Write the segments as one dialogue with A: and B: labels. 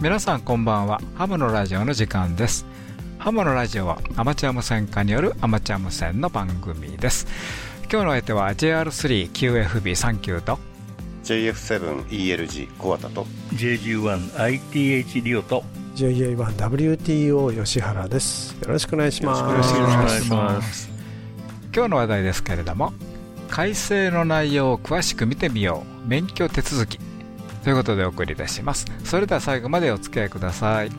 A: 皆さんこんばんは。ハムのラジオの時間です。ハムのラジオはアマチュア無線化によるアマチュア無線の番組です。今日の相手は JR3QFB39 と。
B: JF7ELG 小畑と。
C: JG1ITH リオと。
D: JA1WTO 吉原です。よろしくお願いします。
A: よろしくお願いし
C: ま
A: ます。今日の話題ですけれども改正の内容を詳しく見てみよう。免許手続きということでお送りいたします。それでは最後までお付き合いください。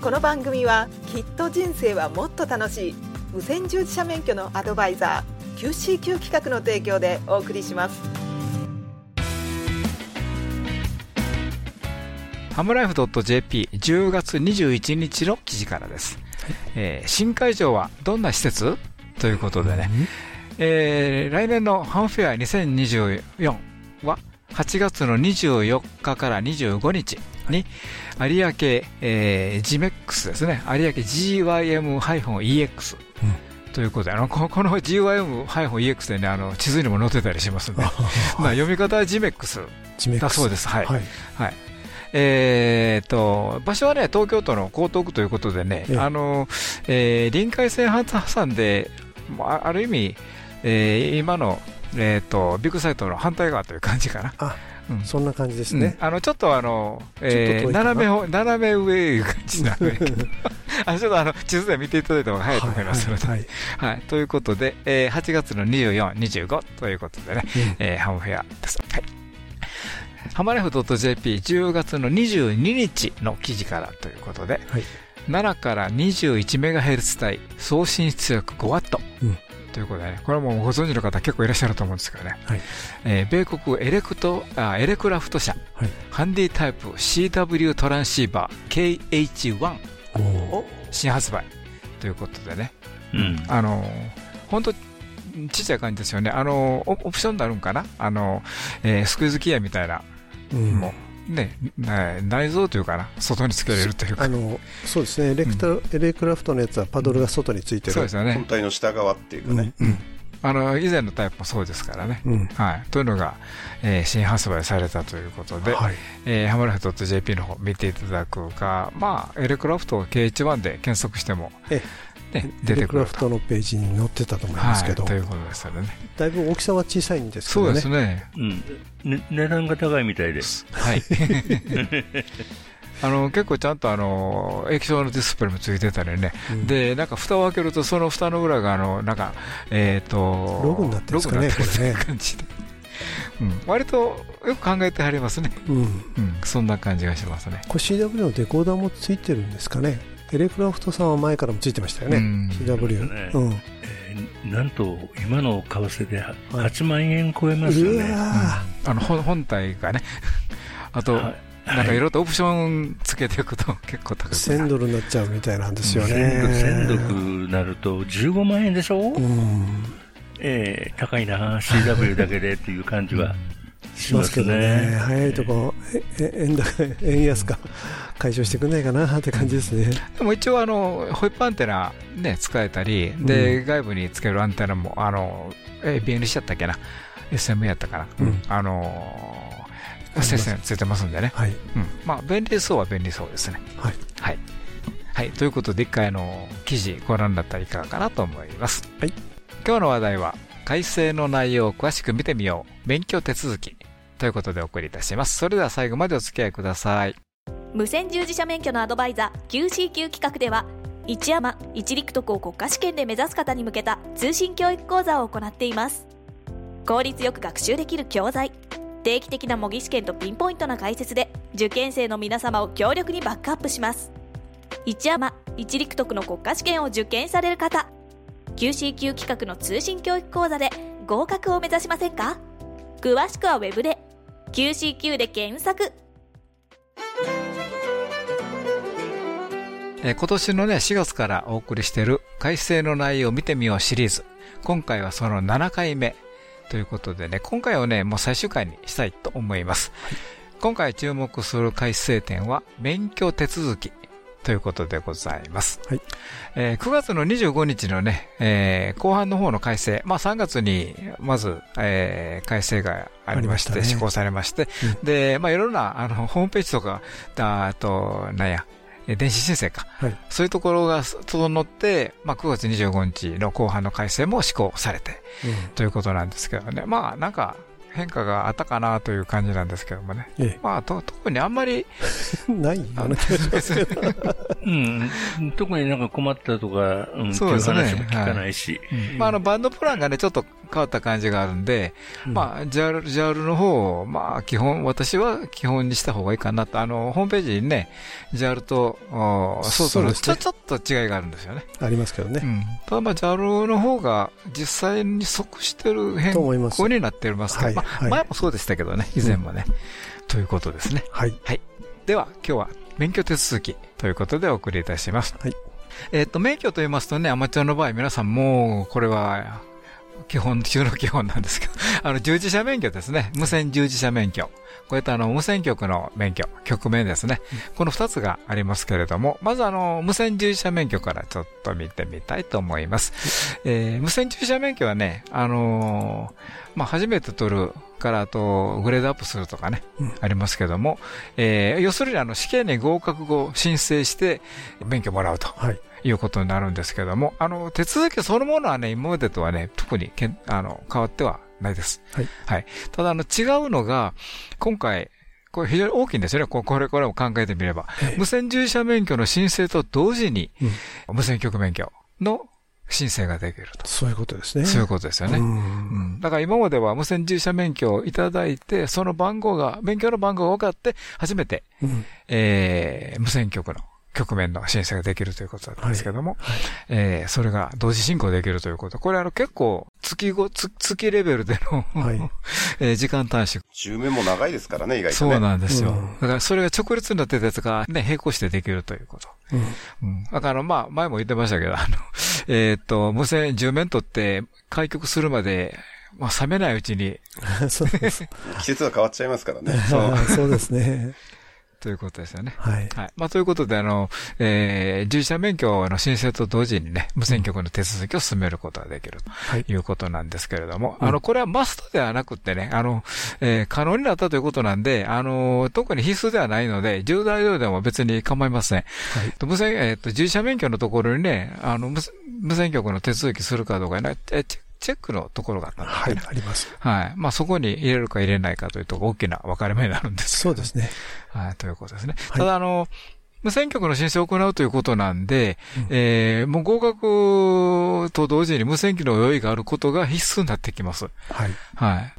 E: この番組はきっと人生はもっと楽しい。無線従事者免許のアドバイザー QCQ 企画の提供でお送りします。
A: ハムライフ .jp10 月21日の記事からです、えー新会場はどんな施設？ということでね、えー来年のハムフェア2024は8月の24日から25日に有明、えー、GMEX ですね。有明 GYM-EX ということであのここの GYM-EX でねあの地図にも載ってたりしますので まあ読み方は GMEX
D: ジメックス。
A: だそうです。はい。
D: はい。
A: はい。えー、と場所はね東京都の江東区ということでね、
D: ええ。
A: あのえー臨海線挟んで、まあある意味、えー今の、えー、とビッグサイトの反対側という感じかな。
D: あ
A: うん。
D: そんな感じですね、
A: うん。あのちょっとあの、えー斜めほ斜め上いう感じなんだけどあのちょっとあの地図で見ていただいた方が早いと思いますので、
D: はいはい
A: はい、ということで、えー8月の24、25ということでね、
D: うん。
A: えーハムフェアです。はい。ハマレフ .jp10 月の22日の記事からということで、
D: はい
A: 7から 21MHz 帯送信出力 5W、
D: うん。
A: ということでね、これはもうご存知の方結構いらっしゃると思うんですけどね、
D: はい。
A: えー米国エレクトあエレクラフト社、
D: はい。
A: ハンディタイプ CW トランシーバー KH1
D: おー。
A: を新発売。ということでね、
C: うん。
A: あの本当ちっちゃい感じですよね。あのオオプションになるんかな？あの、えースクイーズギアみたいな、
D: うん。
A: もう、ね、な内蔵というかな、外につけれるというか。
D: あ。のそうですね。エレクタ、エレクラフトのやつはパドルが外についてる。
A: そうですよね。
B: 本。体の下側っていうかね、
D: うん
A: あの、以前のタイプもそうですからね。
D: うん。
A: はい。というのが、えー新発売されたということで、
D: はい。
A: えーハムラフ .jp の方見ていただくか、まあ、エレクラフト K1 で検索しても、
D: え
A: 出てくると。
D: トのページに載ってたと思いますけど、
A: はい、ということですよね。
D: だいぶ大きさは小さいんですけ
A: そう
D: どね
A: ですね。
C: うんね値段が高いみたいです。
A: はい。あの結構ちゃんとあの液晶のディスプレイもついてたりね、
D: うん
A: でなんか蓋を開けると、その蓋の裏があのなんか、えー、と
D: ログになってるんですかねこれね
A: 感じで、うん、割とよく考えてはりますね、
D: うん
A: うん、そんな感じがしますね。
D: これ CW のデコーダーもついてるんですかねエレクラフトさんは前からもついてましたよね、
A: うん。
D: CW、
C: ね。
D: うん、
C: えーなんと、今の為替で8万円超えますよ
D: う
C: ね。
D: わ
A: あの本本体がね、あと、
C: はい。
A: なんかい。ろいろとオプションつけていくと結構高く
D: ー
A: なる。
D: 1000ドルになっちゃうみたいなんですよね。
C: 1000ドルなると15万円でしょ、
D: うん。
C: えー高いな、CW だけでっていう感じはし
D: しま
C: ますす
D: けどね。
C: ね。
D: 早いとこええ円高 円安か解消してくんないかなって感じですね。
A: でも一応あの、ホイップアンテナ、ね、使えたり、で外部につけるアンテナも、あのえ BN しちゃったっけな、SM やったかな、
D: うん。
A: あのー、接線ついてますんでね、
D: はい。
A: うん。まあ、便利そうは便利そうですね。
D: はい。
A: はい。はい、ということで、一回あの記事ご覧になったらいかがかなと思います。
D: はい。
A: 今日の話題は、改正の内容を詳しく見てみよう、勉強手続きということでお送りいたします。それでは最後までお付き合いください。
F: 無線従事者免許のアドバイザー QCQ 企画では一山一陸徳を国家試験で目指す方に向けた通信教育講座を行っています効率よく学習できる教材定期的な模擬試験とピンポイントな解説で受験生の皆様を強力にバックアップします一山一陸徳の国家試験を受験される方 QCQ 企画の通信教育講座で合格を目指しませんか？詳しくはウェブで QCQ で検索
A: えー今年のね、4月からお送りしている改正の内容を見てみようシリーズ。今回はその7回目ということでね、今回をね、もう最終回にしたいと思います。今回注目する改正点は、免許手続きということでございます。
D: はい
A: えー9月の25日のね、えー後半の方の改正、まあ3月にまず、えー改正がありまして、
D: ね
A: 施行されまして、で、まあいろいろな、あの、ホームページとか、ああと、なんや、えー電子申請か。
D: はい。
A: そういうところが整って、まあ9月25日の後半の改正も施行されて、ということなんですけどね。まあなんか変化があったかなという感じなんですけどもね。
D: うん。え
A: まあと特にあんまり、
D: え。ないような気がしますけど。
C: うん。特になんか困ったとか、うん、
A: そうですね
C: っていう話も聞かないし。
A: まああのバンドプランがね、ちょっと変わった感じがあるんで、
D: うん
A: まあ JAL、JAL の方を、まあ基本、私は基本にした方がいいかなと、あの、ホームページにね、JAL と、おそうそう
D: そうですね
A: ちょ、ちょっと違いがあるんですよね。
D: ありますけどね。
A: うん。ただまあ JAL の方が実際に即してる変
D: と思います
A: 更になってますから、まあ
D: はいはい
A: 前もそうでしたけどね、以前もね。ということですね。
D: はい。
A: では、今日は免許手続きということでお送りいたします。
D: はい。
A: えっ、と、免許と言いますとね、アマチュアの場合、皆さんもう、これは、基本中の基本なんですけど、あの、従事者免許ですね。無線従事者免許。こういったあの、無線局の免許、局面ですね。この二つがありますけれども、まずあの、無線従事者免許からちょっと見てみたいと思います。えー無線従事者免許はね、あのーまあ、初めて取るから、あと、グレードアップするとかね、
D: うん
A: ありますけども、えー要するにあの、試験に合格後申請して免許もらうと
D: はい。
A: いうことになるんですけども、あの、手続きそのものはね、今までとはね、特にけんあの変わってはないです。
D: はい。
A: はい。ただ、あの、違うのが、今回、これ非常に大きいんですよね。ここれ、これを考えてみれば。
D: ええ
A: 無線従事者免許の申請と同時に、
D: うん
A: 無線局免許の申請ができると。
D: そういうことですね。
A: そういうことですよね。
D: う
A: うんんだから今までは無線従事者免許をいただいて、その番号が、免許の番号が分かって、初めて、
D: うん
A: えー無線局の局面の申請ができるということだったんですけども、
D: はい
A: えーそれが同時進行できるということ。これあの結構月ご、つ月レベルでの、
D: はい
A: えー時間短縮。
B: 10面も長いですからね、意外とね。
A: そうなんですよ。
D: うん
A: だからそれが直列になってたやつがね、並行してできるということ。うん。だからまあ、前も言ってましたけど、あの、えーっと、無線10面取って開局するまで、まあ、冷めないうちに、
D: う んそうです。
B: 季節が変わっちゃいますからね。
A: そう
D: そうですね。
A: ということですよね。
D: はい。
A: はい。まあ、ということで、あの、えー、従事者免許の申請と同時にね、無線局の手続きを進めることができる
D: はい
A: ということなんですけれども、
D: うん
A: あの、これはマストではなくってね、あの、えー可能になったということなんで、あの、特に必須ではないので、重大量でも別に構いません。
D: はい。
A: と無線、えっ、と、従事者免許のところにね、あの、無無線局の手続きするかどうかね、えチェチェックのところがあったんですね。
D: はい。あります。
A: はい。まあ、そこに入れるか入れないかというと大きな分かれ目になるんですけど
D: そうですね。
A: はい、ということですね。
D: はい
A: ただ、あの、無線局の申請を行うということなんで、
D: うん
A: えーもう合格と同時に無線機の用意があることが必須になってきます。
D: はい。
A: はい。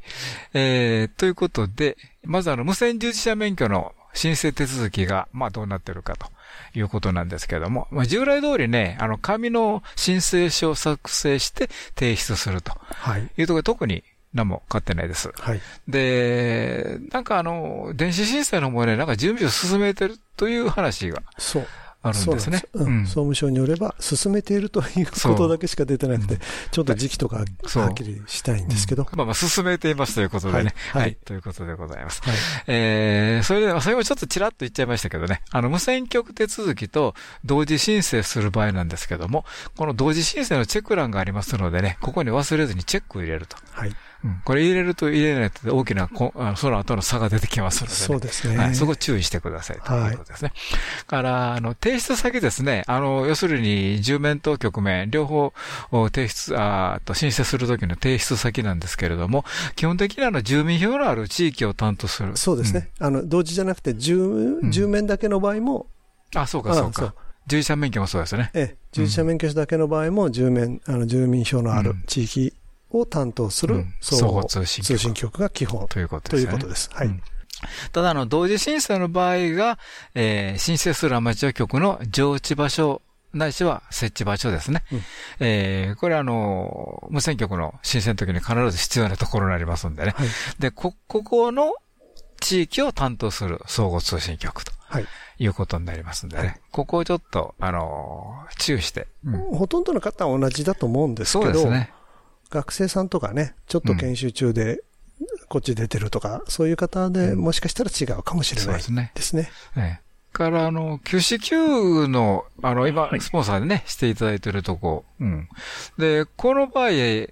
A: えーということで、まずあの、無線従事者免許の申請手続きが、まあどうなってるかということなんですけども、まあ従来通りね、あの、紙の申請書を作成して提出すると
D: はい。
A: いうところで特に何も変わってないです。
D: はい。
A: で、なんかあの、電子申請の方もね、なんか準備を進めてるという話が
D: そう。
A: あるんですね。
D: そうなんですうん総務省によれば、進めているということだけしか出てなくて、ちょっと時期とか
A: そう
D: はっきりしたいんですけど。
A: まあまあ進めていますということでね。は。
D: はいい
A: ということでございます。
D: はい。
A: えー、それで、最後ちょっとちらっと言っちゃいましたけどね。あの、無線局手続きと同時申請する場合なんですけども、この同時申請のチェック欄がありますのでね、ここに忘れずにチェックを入れると。
D: はい。
A: うん、これ入れると入れないと大きなこ あのその後の差が出てきますので、ね。
D: そうですね。
A: はい、そこ注意してくださいということですね。から、あの、提出先ですね。あの、要するに、住面と局面、両方を提出、あーと申請するときの提出先なんですけれども、基本的にあの、住民票のある地域を担当する。
D: そうですね。あの、同時じゃなくて、住、
A: ん
D: 住面だけの場合も、
A: うん。あ、そうか、そうか。従事者免許もそうですね。
D: ええ、従事者免許証だけの場合も、住面、あの、住民票のある
A: うん
D: 地域を担当する
A: うん
D: 相互
A: 相互通信局
D: 局が基本
A: ということ
D: と
A: ですね。
D: いうことです。はい。
A: うんただ、あの、同時申請の場合が、えー申請するアマチュア局の上地場所、ないしは設置場所ですね。
D: うん
A: えーこれあの、無線局の申請の時に必ず必要なところになりますんでね。
D: はい。
A: で、こ、ここの地域を担当する相互通信局と
D: はい。
A: いうことになりますんでね。ここをちょっと、あの、注意して。うん
D: ほとんどの方は同じだと思うんですけど、
A: そうですね。
D: 学生さんとかね、ちょっと研修中で、こっち出てるとか、そういう方で
A: うん
D: もしかしたら違うかもしれない
A: ですね。
D: ですね。
A: ええから、あの、QCQ の、あの、今
C: は、い
A: スポンサーでね、していただいてるとこ。うん。で、この場合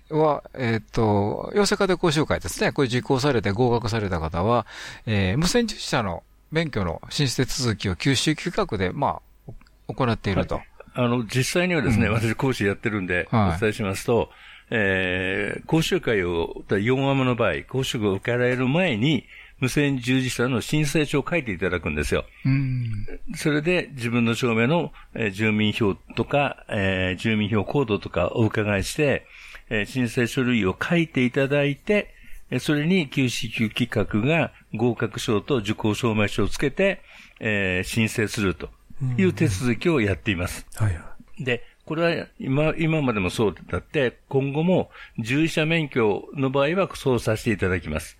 A: は、えっ、と、養成家庭講習会ですね。これ受講されて合格された方は、えー無線従事者の免許の申請手続きを QCQ 企画で、まあ、行っていると。
C: あの、実際にはですね、
A: うん
C: 私講師やってるんで、
A: はい
C: お伝えしますと、えー講習会を、4話目の場合、講習会を受けられる前に、無線従事者の申請書を書いていただくんですよ。
A: うん。
C: それで自分の証明の、えー住民票とか、えー住民票コードとかお伺いして、えー申請書類を書いていただいて、えーそれに QCQ 企画が合格証と受講証明書をつけて、えー申請するという手続きをやっています。
D: はいはい。
C: で、これは今、今までもそうだって、今後も従事者免許の場合はそうさせていただきます。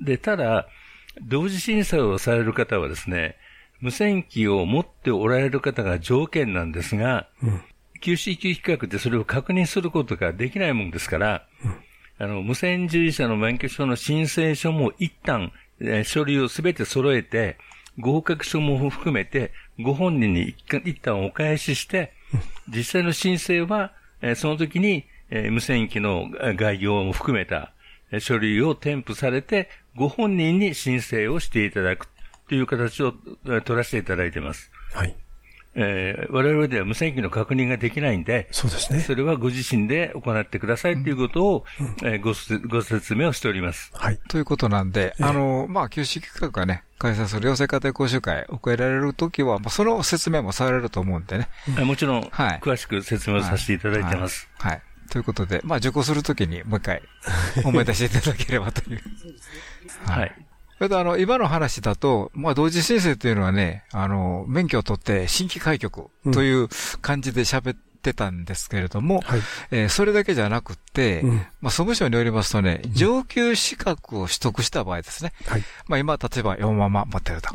C: で、ただ、同時審査をされる方はですね、無線機を持っておられる方が条件なんですが、QCQ 比較でそれを確認することができないもんですから、あの、無線従事者の免許証の申請書も一旦、えー書類をすべて揃えて、合格書も含めて、ご本人に一旦お返しして、実際の申請は、えその時に、え無線機の概要も含めた書類を添付されて、ご本人に申請をしていただくという形を取らせていただいています。
D: はい。
C: えー我々では無線機の確認ができないんで、
D: そうですね。
C: それはご自身で行ってくださいということを、えーごせご説明をしております。
D: はい。
A: ということなんで、
D: ええ
A: あの、まあ、QC 企画がね、開催する養成家庭講習会を受けられるときは、まあ、その説明もされると思うんでね。
C: あもちろん、
A: はい
C: 詳しく説明をさせていただいてます。
A: はい。はいということで、まあ、受講するときにもう一回 思い出していただければという。
C: はい。
A: それとあの、今の話だと、まあ、同時申請というのはね、あの、免許を取って新規開局という感じで喋ってたんですけれども、
D: はい。
A: えーそれだけじゃなくって、
D: うん
A: まあ、総務省によりますとね、上級資格を取得した場合ですね。
D: はい。
A: まあ、今、例えば4ママ持ってると。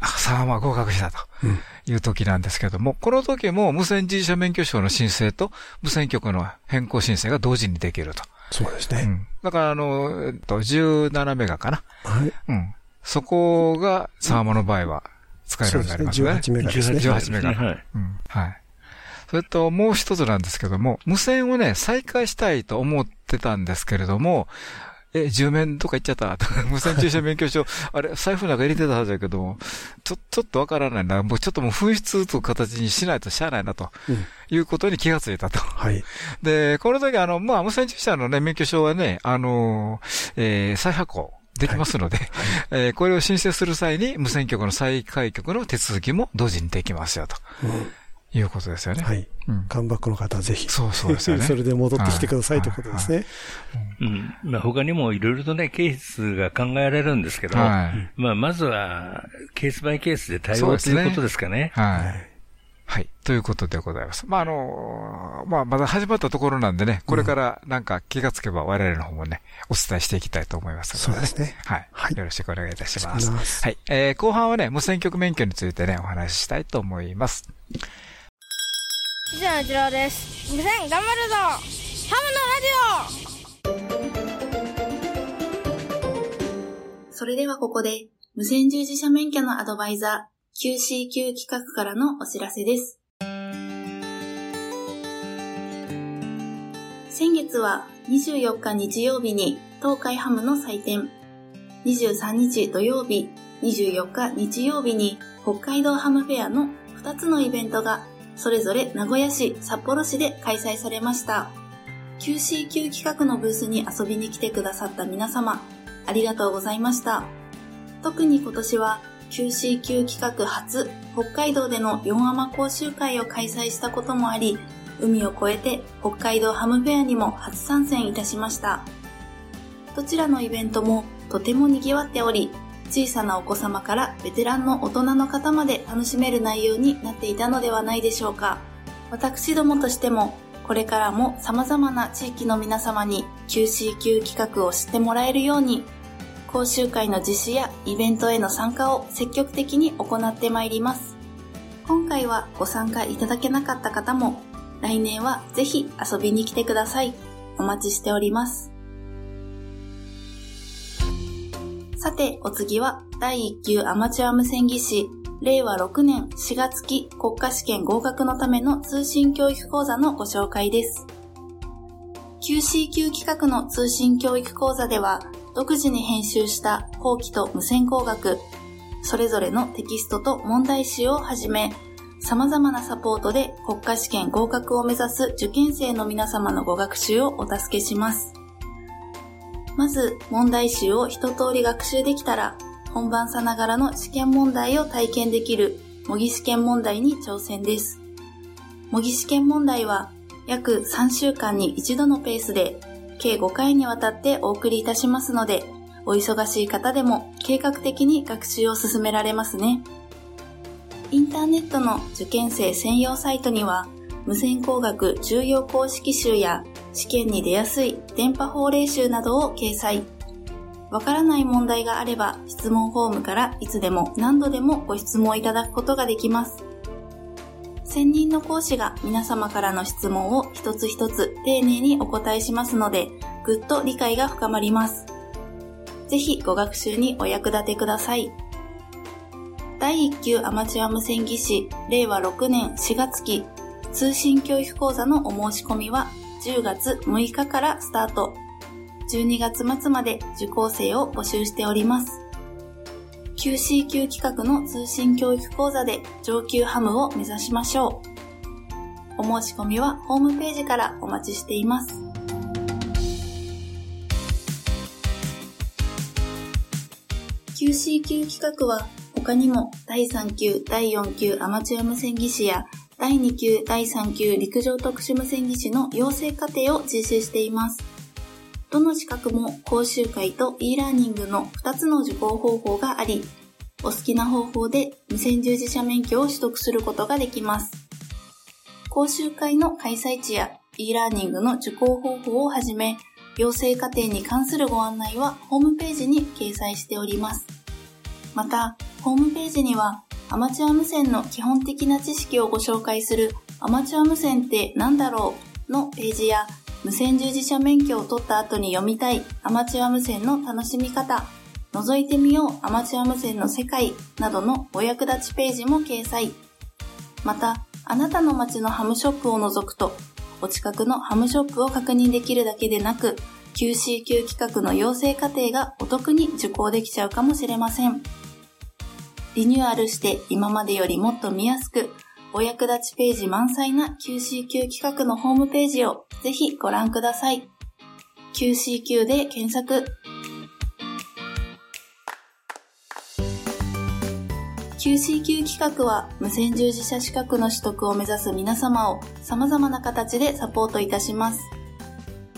A: あ、3ママ合格したと。
D: うん
A: いう時なんですけども、この時も無線従事者免許証の申請と無線局の変更申請が同時にできると。
D: そうですね。
A: うん。だから、あの、えっと、17メガかな。
D: はい。
A: うん。そこが3マの場合は使えるようになりますね。
D: 18メガですね。
A: 18メガ。
C: はい。
A: うん。はい。それともう一つなんですけども、無線をね、再開したいと思ってたんですけれども、え、10面とか言っちゃった 無線駐車免許証、あれ、財布の中入れてたはずだけども、ちょ、ちょっとわからないな。もうちょっともう紛失という形にしないとしゃあないな、と。
D: うん。
A: いうことに気がついたと。
D: はい。
A: で、この時あの、まあ、無線駐車のね、免許証はね、あのーえー再発行できますので、えーこれを申請する際に、無線局の再開局の手続きも同時にできますよ、ということですよね。
D: はい。
A: うん
D: カムバックの方はぜひ。
A: そうそうですよね
D: それで戻ってきてくださいということですね。
C: うん。まあ、他にもいろいろとね、ケースが考えられるんですけども、
A: はい。
C: まあ、まずは、ケースバイケースで対応ということですかね。
A: はい。はい。ということでございます。まあ、あのーまあ、まだ始まったところなんでね、これからなんか気がつけば我々の方もね、お伝えしていきたいと思いますので、
D: そうですね。
A: はい。
D: はい
A: よろしくお願いいたし
D: お
A: ます。
D: ます
A: はい。えー、後半はね、無線局免許についてね、お話ししたいと思います。
G: 以上一郎です。無線頑張るぞ。ハムのラジオ。
H: それではここで、無線従事者免許のアドバイザー QCQ 企画からのお知らせです。先月は24日日曜日に東海ハムの祭典、23日土曜日、24日日曜日に北海道ハムフェアの2つのイベントがそれぞれ名古屋市、札幌市で開催されました。QCQ 企画のブースに遊びに来てくださった皆様、ありがとうございました。特に今年は QCQ 企画初北海道での4アマ講習会を開催したこともあり、海を越えて北海道ハムフェアにも初参戦いたしました。どちらのイベントもとても賑わっており、小さなお子様からベテランの大人の方まで楽しめる内容になっていたのではないでしょうか。私どもとしても、これからも様々な地域の皆様に QCQ 企画を知ってもらえるように、講習会の実施やイベントへの参加を積極的に行ってまいります。今回はご参加いただけなかった方も、来年はぜひ遊びに来てください。お待ちしております。さて、お次は第1級アマチュア無線技師令和6年4月期国家試験合格のための通信教育講座のご紹介です。QCQ 企画の通信教育講座では、独自に編集した後期と無線工学、それぞれのテキストと問題集をはじめ、様々なサポートで国家試験合格を目指す受験生の皆様のご学習をお助けします。まず、問題集を一通り学習できたら、本番さながらの試験問題を体験できる模擬試験問題に挑戦です。模擬試験問題は約3週間に一度のペースで計5回にわたってお送りいたしますので、お忙しい方でも計画的に学習を進められますね。インターネットの受験生専用サイトには、無線工学重要公式集や試験に出やすい電波法令集などを掲載。わからない問題があれば質問フォームからいつでも何度でもご質問いただくことができます。専任の講師が皆様からの質問を一つ一つ丁寧にお答えしますので、ぐっと理解が深まります。ぜひご学習にお役立てください。第1級アマチュア無線技師令和6年4月期通信教育講座のお申し込みは10月6日からスタート。12月末まで受講生を募集しております。QCQ 企画の通信教育講座で上級ハムを目指しましょう。お申し込みはホームページからお待ちしています。QCQ 企画は他にも第3級、第4級アマチュア無線技師や第2級、第3級陸上特殊無線技師の養成課程を実施しています。どの資格も講習会と e ラーニングの2つの受講方法があり、お好きな方法で無線従事者免許を取得することができます。講習会の開催地や e ラーニングの受講方法をはじめ、養成課程に関するご案内はホームページに掲載しております。また、ホームページにはアマチュア無線の基本的な知識をご紹介するアマチュア無線って何だろうのページや無線従事者免許を取った後に読みたいアマチュア無線の楽しみ方、覗いてみようアマチュア無線の世界などのお役立ちページも掲載。また、あなたの街のハムショップを除くと、お近くのハムショップを確認できるだけでなく、QCQ 企画の養成課程がお得に受講できちゃうかもしれません。リニューアルして今までよりもっと見やすく、お役立ちページ満載な QCQ 企画のホームページをぜひご覧ください。QCQ で検索。QCQ 企画は無線従事者資格の取得を目指す皆様を様々な形でサポートいたします。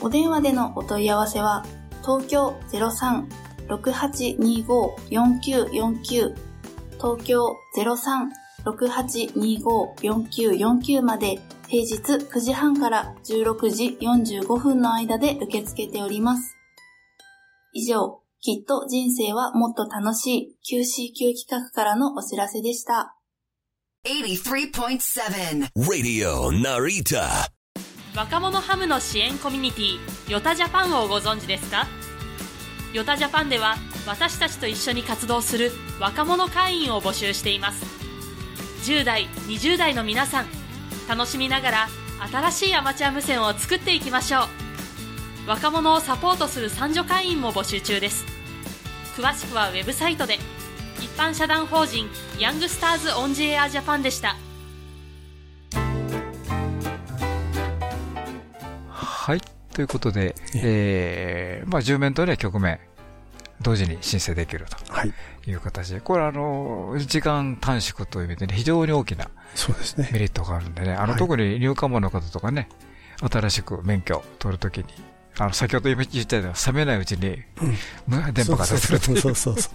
H: お電話でのお問い合わせは、東京03-6825-4949東京03-6825-4949まで平日9時半から16時45分の間で受け付けております。以上、きっと人生はもっと楽しい QCQ 企画からのお知らせでした。
I: 83.7
J: Radio Narita.
K: 若者ハムの支援コミュニティヨタジャパンをご存知ですか？ヨタジャパンでは私たちと一緒に活動する若者会員を募集しています。10代20代の皆さん楽しみながら新しいアマチュア無線を作っていきましょう。若者をサポートする三女会員も募集中です。詳しくはウェブサイトで。一般社団法人ヤングスターズオンジエアジャパンでした。
A: はい。ということで、えー、まあ、10面とね、局面、同時に申請できる
D: はい。
A: という形で、これあの、時間短縮という意味でね、非常に大きな。メリットがあるんでね、あの、
D: はい
A: 特に入管者の方とかね、新しく免許を取るときに、あの、先ほど言ったように、冷めないうちに、む電波が出せるっていう
D: そうそうそうそう。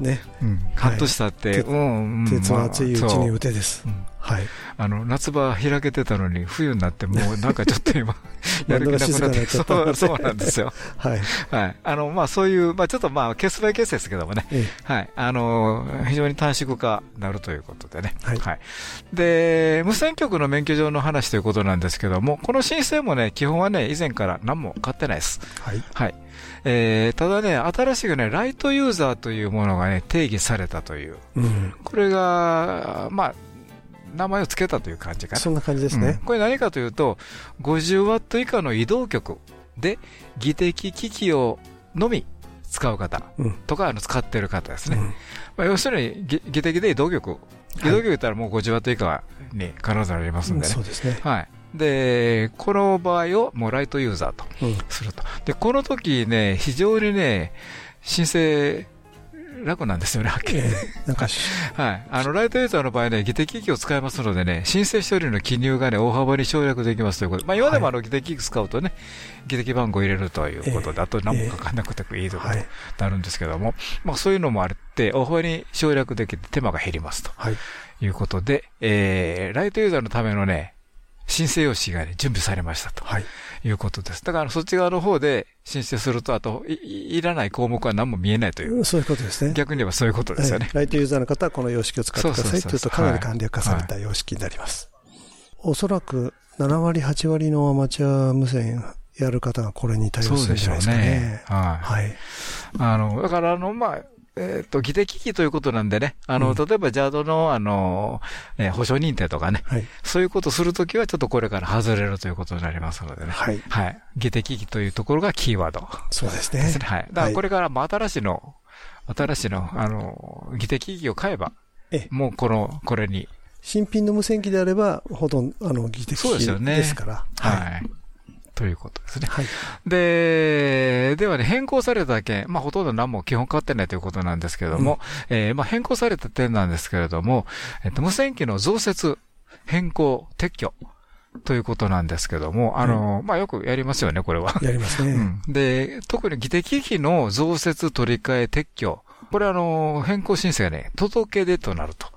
D: ね。
A: うん半年経って、
D: て
A: うん、うん
D: 鉄の熱いうちに
A: まあ
D: 打てです。はい。
A: あの、夏場開けてたのに、冬になって、もう なんかちょっと今、やる気なくなって、そう、そうなんですよ。
D: はい。
A: はい。あの、まあそういう、まあちょっとまあケースバイケースですけどもね。
D: え
A: はい。あの、非常に短縮化なるということでね。
D: はい
A: で、無線局の免許証の話ということなんですけども、この申請もね、基本はね、以前から何も買ってないです。
D: はい。
A: はい。えー、ただね、新しくね、ライトユーザーというものがね、定義されたという。
D: うん。
A: これが、まあ、名前を付けたという感じかな。
D: そんな感じです
A: うん
D: ね。
A: これ何かというと、50ワット以下の移動局で、技的機器をのみ使う方
D: うん
A: とか、あの使ってる方ですね。
D: うん
A: まあ、要するに、ぎ技的で移動局。移動局言ったらもう50ワット以下に必ずありますんでね。
D: そうですね。
A: はい。で、この場合をもうライトユーザーと
D: うん。
A: すると。で、この時ね、非常にね、申請楽なんですよね、はっきり。
D: ええなんか、
A: はい。あの、ライトユーザーの場合ね、技的機器を使いますのでね、申請処理の記入がね、大幅に省略できますということ。まあ、今でもあの、技的機器使うとね、技的番号を入れるということで、あと何も書かなくてもいいということになるんですけども、まあ、そういうのもあって、大幅に省略できて手間が減りますと
D: はい。
A: いうことで、えー、ライトユーザーのためのね、申請用紙がね、準備されましたと。
D: はい。
A: いうことです。だから、そっち側の方で申請すると、あと、いいいらない項目は何も見えないという。
D: そういうことですね。
A: 逆に言えばそういうことですよね
D: はい。ライトユーザーの方はこの様式を使ってくださいというと、かなり簡略化された様式になります。おそらく7割、8割のアマチュア無線やる方がこれに対応するんじゃないですかね。
A: はい。
D: はい。
A: あの、だから、あの、まあ、えっ、と、技的機器ということなんでね、あの、
D: うん
A: 例えば JAD の、あの、えー保証認定とかね、
D: はい。
A: そういうことするときはちょっとこれから外れるということになりますのでね。
D: はい。
A: はい。技的機器というところがキーワード
D: そうですね。
A: はい。だからこれからも新しいの、新しいの、あの、技的機器を買えば
D: ええ、
A: もうこの、これに。
D: 新品の無線機であれば、ほとんど、あの、技的機
A: そうですよね。
D: ですから。
A: はい。ということですね。
D: はい。
A: で、ではね、変更された件、まあ、ほとんど何も基本変わってないということなんですけれども、えーまあ、変更された点なんですけれども、えっと、無線機の増設、変更、撤去、ということなんですけども、あの、まあ、よくやりますよね、これは。
D: やりますね。
A: うん。で、特に技的機器の増設、取り替え、撤去、これあの、変更申請がね、届け出となると。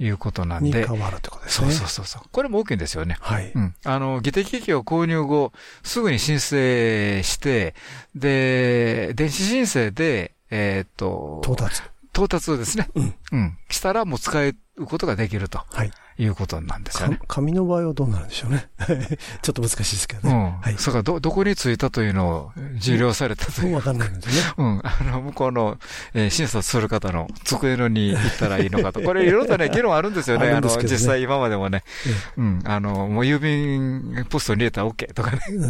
A: いうことなんで。
D: に変わるってことですね。
A: そうそうそう。これも大きいんですよね。
D: はい。
A: うん。あの、技的機器を購入後、すぐに申請して、で、電子申請で、えーっと、
D: 到達。
A: 到達ですね。
D: うん。
A: うん。したらもう使うことができると。
D: はい。
A: いうことなんですよね
D: か。紙の場合はどうなるんでしょうね。ちょっと難しいですけどね。
A: うん。
D: はい。
A: それから、ど、どこに着いたというのを受領されたという。
D: わかんないんですね。
A: うん。あの、向こうの、えー審査する方の机のに行ったらいいのかと。これ、いろいろとね、議論あるんですよね。
D: ある
A: あの、実際今までもね。
D: え
A: うん。あの、もう郵便ポストに入れたら OK とかね。
D: えう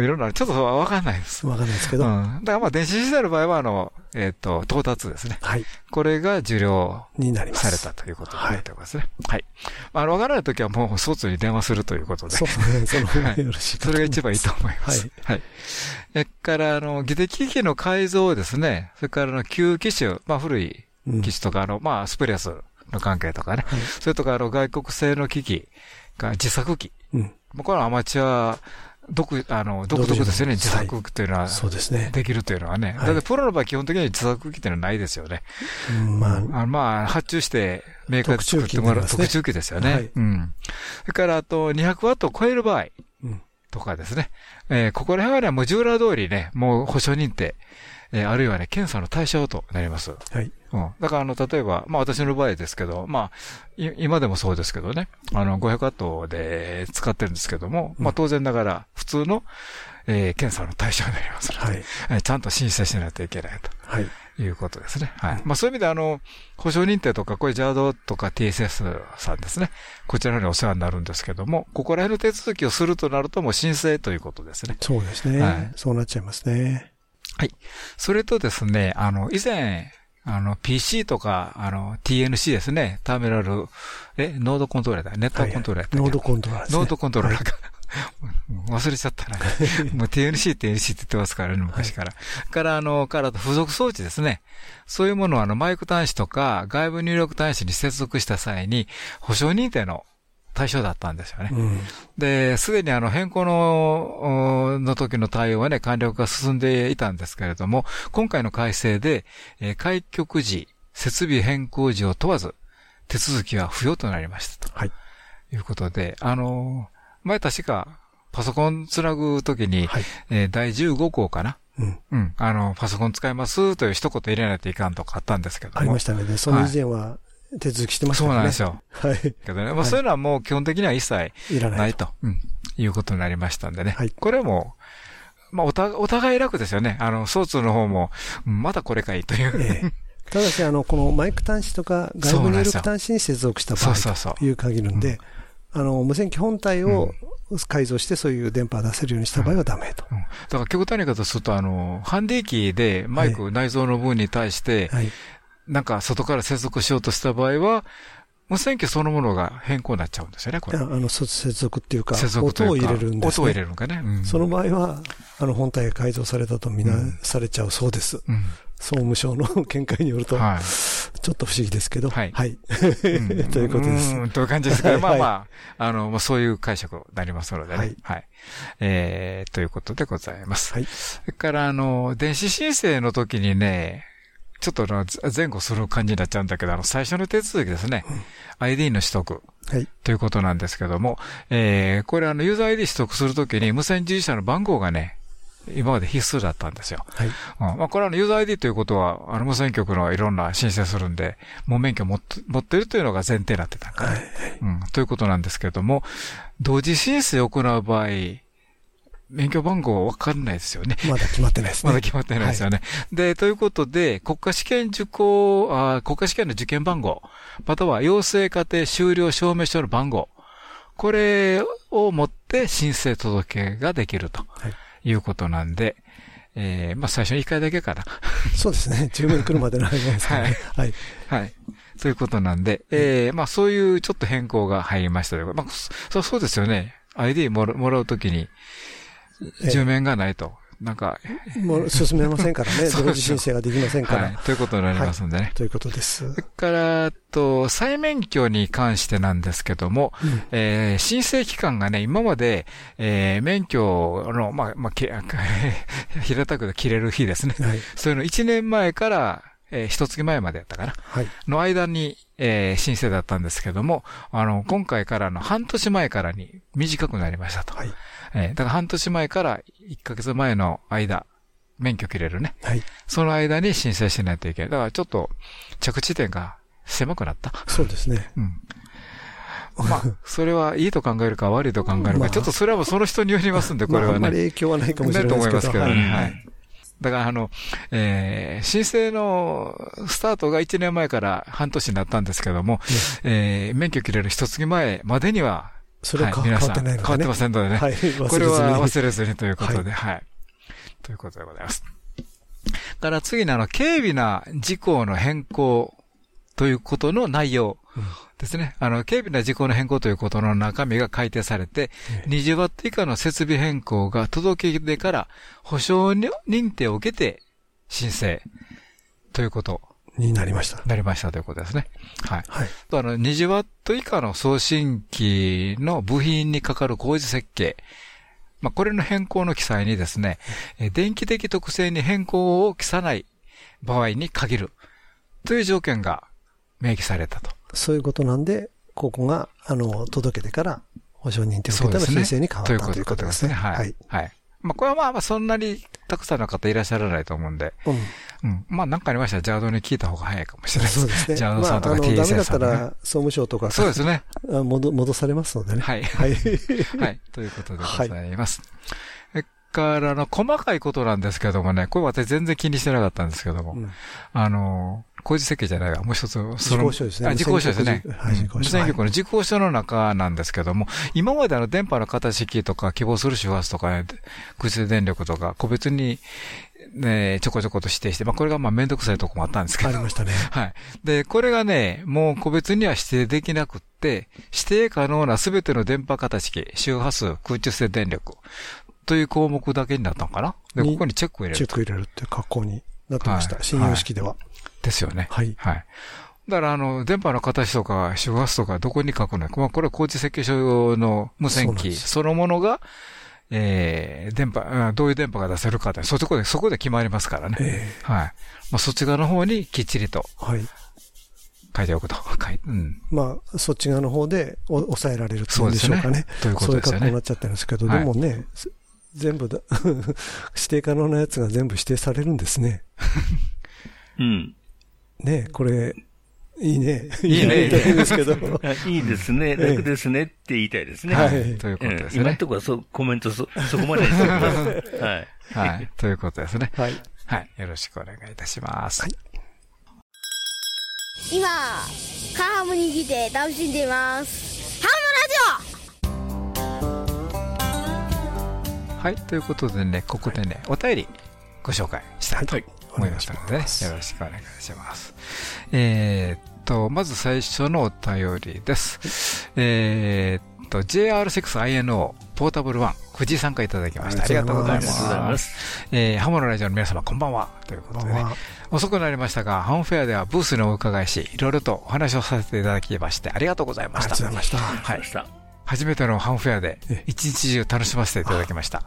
D: ん。
A: いろんな、ちょっとわかんないです。
D: わかんないですけど。
A: うん。だからまあ、電子申請の場合は、あの、えっ、と、到達ですね。
D: はい。
A: これが受領
D: になります。
A: されたということになってますね。はい。まあ、わからないときはもう、卒に電話するということで。
D: そうですね。その方が
A: はい
D: よろしいか
A: それが一番いいと思います。
D: はい。
A: はい。それから、あの、技的機器の改造ですね。それから、あの、旧機種、まあ、古い
D: うん
A: 機種とか、あの、まあ、スプレスの関係とかね。
D: はい
A: それとか、あの、外国製の機器が自作機。
D: うん。
A: もうこれはアマチュア、独、あの、独特ですよね。
D: 独自
A: 作機っていうのは。
D: そうですね。
A: できるというのはね。
D: はい
A: だってプロの場合基本的に自作機っていうのはないですよね。
D: うんまあ、
A: まあ、発注してメーカーで作ってもらう特注機ですよね。
D: はい
A: うん。それから、あと、200ワットを超える場合
D: うん
A: とかですね。えーここら辺はね、もう従来通りね、もう保証認定、えーあるいはね、検査の対象となります。
D: はい。
A: うん。だから、あの、例えば、まあ私の場合ですけど、まあ、い今でもそうですけどね、あの、500ワットで使ってるんですけども、まあ当然ながら、普通の、えー検査の対象になりますので、
D: はい。
A: えーちゃんと申請しないといけないと。
D: はい。
A: いうことですね。はい。まあそういう意味であの、保証認定とか、これ JAD とか TSS さんですね。こちらにお世話になるんですけども、ここら辺の手続きをするとなるともう申請ということですね。
D: そうですね。
A: はい
D: そうなっちゃいますね。
A: はい。それとですね、あの、以前、あの、PC とか、あの、TNC ですね。ターミナル、え、ノードコントローラーだ。ネットコントローラーだったっけ
D: ノードコントローラーですね。
A: ノードコントローラーか。忘れちゃったな。もう TNC、TNC って言ってますからね、昔から。から、あの、から付属装置ですね。そういうものをあの、マイク端子とか外部入力端子に接続した際に、保証認定の対象だったんですよね。
D: うん。
A: で、すでにあの変更の、おの時の対応はね、完了が進んでいたんですけれども、今回の改正で、えー開局時、設備変更時を問わず、手続きは不要となりましたと。
D: はい。
A: いうことで、あの、前確か、パソコンつなぐときに、
D: はい
A: えー第15項かな？
D: うん。
A: うん。あの、パソコン使いますという一言入れないといかんとかあったんですけども。
D: ありましたね。で、その以前は手続きしてました
A: そう
D: からね。
A: なんですよ。
D: はい。
A: けどね、まあ
D: はい
A: そういうのはもう基本的には一切
D: いらない。
A: と、うん、いうことになりましたんでね。
D: はい
A: これも、まあおた、お互い楽ですよね。あの、ソーツの方も、うんまだこれかいという。
D: ええただし、あの、このマイク端子とか外部入力端子に接続した場
A: そうそうそう
D: 合という限るんで、あの、無線機本体を改造してそういう電波を出せるようにした場合はダメと。
A: うんだから極端に言うとすると、あの、ハンディ機でマイク内蔵の分に対して、
D: はい。
A: なんか外から接続しようとした場合は、無線機そのものが変更になっちゃうんですよね、これ。
D: あの、そ接続っていうか、
A: 接続というか
D: 音を入れるんです、ね。
A: 音を入れるのかね。うん
D: その場合は、あの、本体が改造されたとみなされちゃうそうです。
A: うん。
D: 総務省の見解によると、
A: はい。
D: ちょっと不思議ですけど、
A: はい
D: はい。
A: うん
D: ということです。
A: うんという感じですけど、
D: はい
A: まあまあ、あの、まあそういう解釈になりますのでね。
D: はい
A: はい。えー、ということでございます。
D: はい。
A: それから、あの、電子申請の時にね、ちょっと前後する感じになっちゃうんだけど、あの、最初の手続きですね。ID の取得。
D: はい。
A: ということなんですけども、えー、これあの、ユーザー ID 取得するときに無線従事者の番号がね、今まで必須だったんですよ。
D: はい。
A: うんまあ、これはあのユーザー ID ということは、あの、無線局のいろんな申請するんで、もう免許持って持ってるというのが前提になってたんかな、
D: はい。
A: うん。ということなんですけども、同時申請を行う場合、免許番号わかんないですよね。
D: まだ決まってないですね。
A: まだ決まってないですよね。で、ということで、国家試験受講あ、国家試験の受験番号、または養成課程修了証明書の番号、これを持って申請届ができると
D: はい
A: いうことなんで、えー、まあ最初に1回だけかな。
D: そうですね。10名来るまでの間ですかね。はい。
A: はい。ということなんで、えー、まあそういうちょっと変更が入りましたまあ、そそうですよね。ID もらもらうときに、
D: ええ
A: 10面がないと、なんか、
D: もう進めませんからね。同時申請ができませんから。
A: はい。ということになりますんでね。
D: ということです。
A: それから、と、再免許に関してなんですけども、
D: うん
A: えー申請期間がね、今まで、えー免許の、まあ、まあ、き 平たく切れる日ですね。
D: はい。
A: そういうの1年前から、えー、一月前までやったかな。
D: はい。
A: の間に、えー申請だったんですけども、あの、今回からの半年前からに短くなりましたと。
D: はい。
A: えーだから半年前から1ヶ月前の間、免許切れるね。
D: はい。
A: その間に申請しないといけない。だからちょっと着地点が狭くなった。
D: そうですね。
A: うん。まあ、それはいいと考えるか悪いと考えるか、
D: まあ
A: ちょっとそれはもうその人によりますんで、これ
D: まあ、あ
A: はね。
D: んまり影響はないかもしれ
A: ないと。思いますけどね。
D: はい
A: はい。だから、あの、えー、申請のスタートが1年前から半年になったんですけども、えー、免許切れる一月前までには、
D: それは変
A: い皆さん
D: わってないのでね。
A: 変わってませんのでね。
D: はい。
A: これは
D: 忘れず
A: にということで、はい。ということでございます。から次にあの、軽微な事項の変更ということの内容ですね。あの、軽微な事項の変更ということの中身が改定されて、20ワット以下の設備変更が届け出から保証に認定を受けて申請ということ
D: にになりました。
A: になりましたということですね。はい。
D: はい。
A: あの、20ワット以下の送信機の部品にかかる工事設計。まあ、これの変更の記載にですね、えー電気的特性に変更を記さない場合に限るという条件が明記されたと。
D: そういうことなんで、ここが、あの、届けてから保証認定を受けたら申請に変わったということですね。
A: はい。
D: はい。
A: はい。まあ、これはまあまあそんなにたくさんの方いらっしゃらないと思うんで、
D: うん。
A: うん。まあ、なんかありましたら、ジャードに聞いた方が早いかもしれない
D: そうですね。
A: ジャードさんとか
D: まあ、あの、ダメだった。ら、総務省とか、
A: そうですね。
D: あ戻戻されますのでね。
A: はい。
D: はい。
A: はい。ということでございます。それから、あの、細かいことなんですけどもね、これ私全然気にしてなかったんですけども、
D: うん
A: あの、工事設計じゃないわ、もう一つ、その、
D: 時効書ですね
A: あ、時効書ですね。
D: はい時効書
A: 無線局の時効書の中なんですけども、今まであの、電波の型式とか、希望する周波数とか、空中電力とか、個別に、ね、ちょこちょこと指定して、まあ、これがまあ、めんどくさいとこもあったんですけど。
D: ありましたね。
A: はい。で、これがね、もう個別には指定できなくって、指定可能なすべての電波型式、周波数、空中性電力という項目だけになったのかなで、
D: に
A: ここにチェックを入れると。
D: チェック入れるっていう格好になってました。
A: はい
D: 信用式では。
A: ですよね。
D: はい。
A: はい。だから、あの、電波の形とか周波数とかどこに書くのか、まあ、これは工事設計書の無線機
D: そ
A: のものが、えー、電波、あどういう電波が出せるかって、そこで、そこで決まりますからね。
D: え
A: はい。まあ、そっち側の方にきっちりと
D: えはい。
A: 書いておくと。書いうん。
D: まあ、そっち側の方でお抑えられるっていうんでしょうかね。
A: そうですよねということ
D: そういう格好になっちゃってるんですけど、
A: はい
D: でもね、す全部だ、指定可能なやつが全部指定されるんですね。
C: うん。
D: ねこれ、いいね。
A: いいね
D: 言いたいんですけど。
C: あ いいですね、
D: ええ
C: 楽ですねって言いたいですね。
D: はい
A: ということですね
C: うん今の。ところはそうコメントそ、そこまでにしてます。はい。
A: はい。ということですね。
D: はい。
A: はい。よろしくお願いいたします。
D: はい
G: 今、カーハムに来て楽しんでいます。ハ
A: はい。ということでね、ここでね、お便りご紹介したいと
D: はい
A: 思いますのでね、よろしくお願いします。えーっと、まず最初のお便りです。えーっと、JR6INO ポータブル1、藤井さんからいただきました。ありがとうございます。
C: ます。
A: えー、ハモのラジオの皆様、こんばんは。ということでね、遅くなりましたが、ハムフェアではブースにお伺いし、いろいろとお話をさせていただきまして、ありがとうございま
D: あり
A: した。
D: がとうございました。
A: はい。初めてのハムフェアで
D: え、
A: 一日中楽しませていただきました。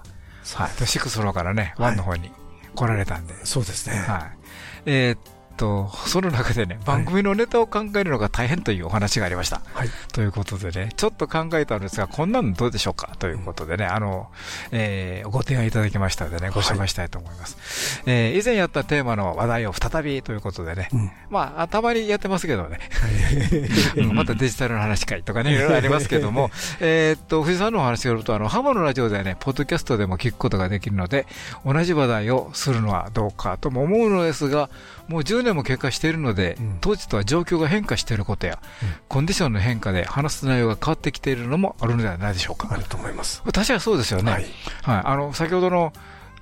A: はい。でシックスの方からね、ワンの方に来られたんで。
D: そうですね。
A: はい。えーっと、その中でね、番組のネタを考えるのが大変というお話がありました。
D: はい。
A: ということでね、ちょっと考えたんですが、こんなのどうでしょうか？ということでね、あの、えーご提案いただきましたのでね、ご紹介したいと思います。えー以前やったテーマの話題を再びということでね、
D: うん。
A: まあ、たまにやってますけどね、うんまたデジタルの話会とかね、いろいろありますけども、えーっと、藤井さんのお話によると、あの、ハモのラジオではね、ポッドキャストでも聞くことができるので、同じ話題をするのはどうかとも思うのですが、もう10年も経過しているので、
D: うん
A: 当時とは状況が変化していることや、コンディションの変化で話す内容が変わってきているのもあるのではないでしょうか。
D: あると思います。
A: 確かにそうですよね。
D: は
A: はい。あの、先ほどの、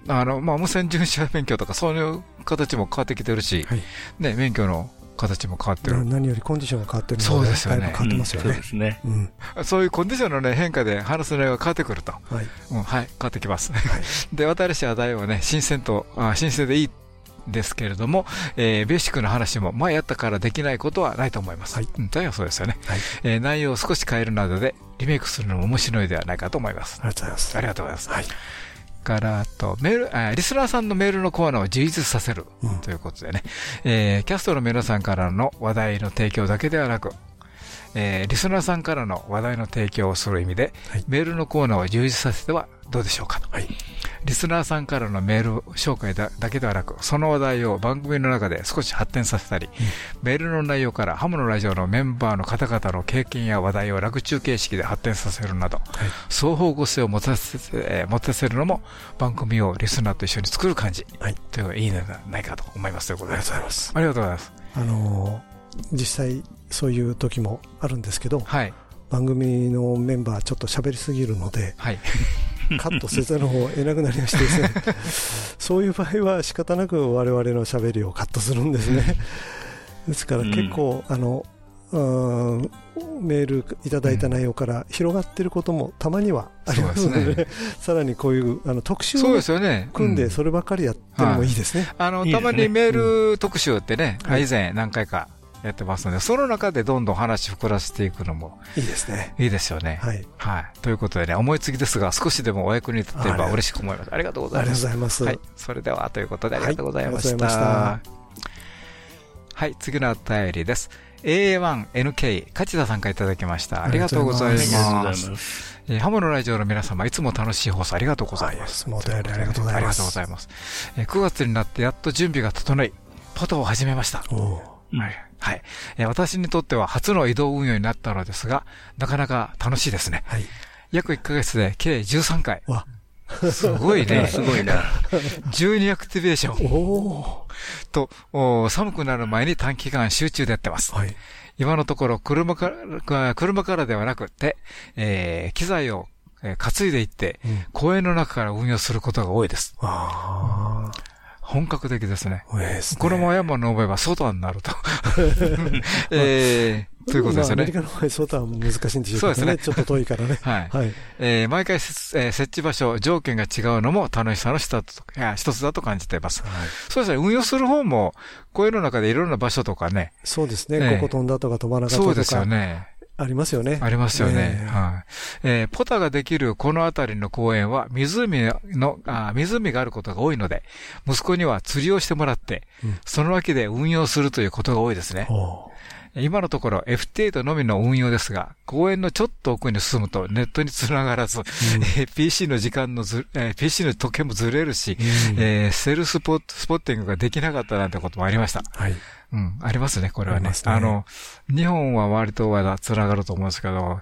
A: あの、まあ、無線巡視免許とかそういう形も変わってきてるし、
D: はい。
A: ね、免許の形も変わってる。
D: 何よりコンディションが変わってるので、
A: そうですよね
D: 変わってますよね
C: うんそうで。すね。
D: うん。
A: そういうコンディションのね、変化で話す内容が変わってくると。
D: はい。
A: うん、はい、変わってきます。で、私は題をね、新鮮と、あ新鮮でいいですけれども、えーベーシックな話も前やったからできないことはないと思います。
D: はい
A: うん、そうですよね。
D: はい。
A: えー内容を少し変えるなどでリメイクするのも面白いではないかと思います。
D: ありがとうございます。
A: ありがとうございます。
D: はい。
A: から、あと、メール、あリスナーさんのメールのコーナーを充実させる、
D: うん
A: ということでね、えーキャストの皆さんからの話題の提供だけではなく、えーリスナーさんからの話題の提供をする意味で、
D: はい
A: メールのコーナーを充実させてはどうでしょうかと。
D: はい。
A: リスナーさんからのメール紹介だだけではなく、その話題を番組の中で少し発展させたり、メールの内容からハムのラジオのメンバーの方々の経験や話題を楽中形式で発展させるなど、双方向性を持たせ,、えー持たせるのも番組をリスナーと一緒に作る感じ、
D: はい。
A: というのがいいのではないかと思いますということ
D: ありがとうご
A: で
D: ざいます。
A: ありがとうございます。
D: あのー実際そういう時もあるんですけど、
A: はい。
D: 番組のメンバーちょっと喋りすぎるので、
A: はい。
D: カットせざるを得なくなりましてですね、そういう場合は仕方なく我々の喋りをカットするんですね。ですから結構、あの、うんメールいただいた内容から広がっていることもたまにはありますので、
A: そうで
D: さらにこういうあの特集を
A: ですよね。
D: 組んで
A: う
D: そればっかりやってもいいですね。
A: あの、
C: いいですね。
A: たまにメール特集ってね、
D: はい。
A: 以前何回かやってますので、その中でどんどん話膨らせていくのも
D: いいですね。
A: いいですよね。
D: はい。
A: はい。ということでね、思いつきですが、少しでもお役に立てれば嬉しく思います。ありがとうご
D: ありがとう
A: ざいます。
D: ございます。
A: はい。それでは、ということでありがとうございました。
D: はいありがとうございま
A: はい、次のお便りです。A1NK、勝田さんからいただきました。ありがとうございます。えーハモのラジオの皆様、いつも楽しい放送ありがとうございま
D: はい
A: す。
D: もお便りありがとうございます
A: ありがとうございます。えー9月になってやっと準備が整い、ポトを始めました。
D: おー
A: はい。はい。えー私にとっては初の移動運用になったのですが、なかなか楽しいですね。
D: はい。
A: 約1ヶ月で計13回。
D: わ、
A: すごいね。
C: すごいな。
A: 12アクティベーション
D: お
A: と、お寒くなる前に短期間集中でやってます
D: ー。はい。
A: 今のところ車から、車からではなくて、えー機材をえー担いでいって、
D: うん
A: 公園の中から運用することが多いです。
D: あ
A: 本格的ですね。
D: すね。
A: このまま山登れば外になると。えー、ということですよね
D: まあアメリ。カの場合、そうとは難しいんでしょうけど
A: そうですね
D: ね。ちょっと遠いからね。
A: はい。
D: はい。
A: えー毎回えー設置場所、条件が違うのも楽しさの一つ一つだと感じています。そうですね、運用する方も、公園の中でいろんな場所とかね、
D: そうです
A: ええ
D: ね。ここ飛んだとか飛ばなかったとか。
A: そうですよね。
D: ありますよね。
A: ありますよね。
D: ええ
A: はい。えーポタができるこの辺りの公園は湖の、あ湖があることが多いので、息子には釣りをしてもらって、
D: うん
A: その脇で運用するということが多いですね。今のところ FT8 のみの運用ですが、公園のちょっと奥に進むとネットにつながらず、うん、えー、PC の時間のず、えー、PC の時計もずれるし、うん、えー、セルスポスポッティングができなかったなんてこともありました。
D: はい。
A: うん、ありますね、これはね。あねあの、日本は割とまだ繋がると思うんですけど、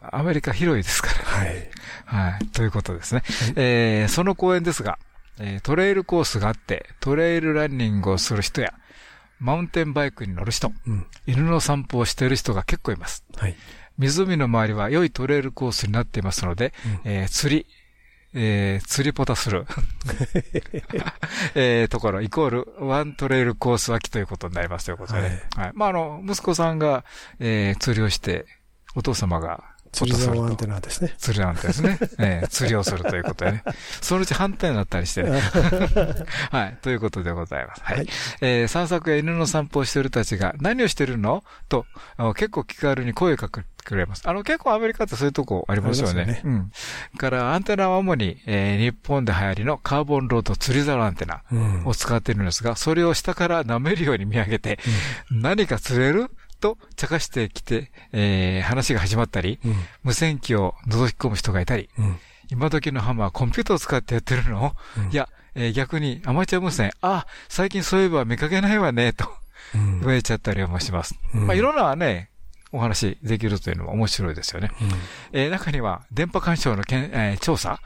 A: アメリカ広いですから、
D: はい。
A: はい。ということですね。はい、えー、その公園ですが、えー、トレイルコースがあって、トレイルランニングをする人や、マウンテンバイクに乗る人、うん、犬の散歩をしている人が結構います。
D: はい。
A: 湖の周りは良いトレイルコースになっていますので、うん、えー、釣り、えー、釣りポタする、えー、ところ、イコール、ワントレイルコース脇ということになりますということで、ね、はい、はい。まあ、あの、息子さんが、えー、釣りをして、お父様が
D: 釣り竿アンテナですね。
A: 釣りアンテナですね。ええ、釣りをするということでね。そのうち反対になったりして、ね。はい。ということでございます。はい。はい、えー、散策や犬の散歩をしているたちが、何をしてるの？と、結構気軽に声をかけくれます。あの、結構アメリカってそういうとこありますよね。ねうん。から、アンテナは主に、えー、日本で流行りのカーボンロード釣り竿アンテナを使っているんですが、うん、それを下から舐めるように見上げて、うん、何か釣れる？と茶化してきて、えー、話が始まったり、うん、無線機を覗き込む人がいたり、うん、今時のハマーコンピューターを使ってやってるの、うん、いや、えー、逆にアマチュア無線、あ、最近そういえば見かけないわね、と、言われちゃったりもします。まあ、いろんなね、お話できるというのも面白いですよね。えー、中には、電波干渉のけん、えー、調査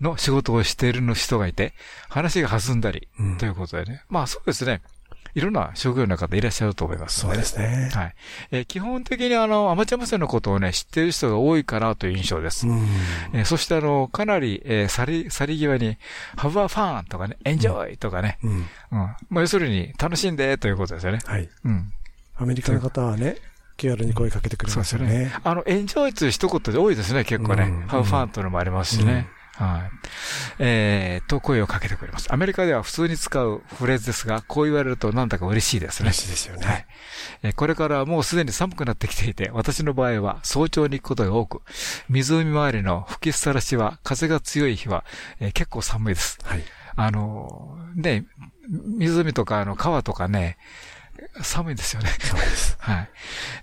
A: の仕事をしている人がいて、話が弾んだり、ということでね。まあそうですね。いろんな職業の方いらっしゃると思います、
D: そうですね。
A: はい。えー、基本的にあの、アマチュア無線のことをね、知っている人が多いかなという印象です。えー、そしてあの、かなり、えー、去り、去り際に、ハブアファンとかね、エンジョイとかね、うん。うん。まあ、要するに、楽しんでということですよね。
D: はい。うん。アメリカの方はね、気軽に声かけてくれますよね。そうですね。
A: あの、エンジョイという一言で多いですね、結構ね。うん、ハブファンというのもありますしね。はい。えー、と声をかけてくれます。アメリカでは普通に使うフレーズですが、こう言われるとなんだか嬉しいですね。
D: 嬉しいですよね。はい。
A: えー、これからはもうすでに寒くなってきていて、私の場合は早朝に行くことが多く、湖周りの吹きさらしは、風が強い日は、えー、結構寒いです。
D: はい。
A: あの、ね、湖とかあの川とかね、寒いですよね。はい。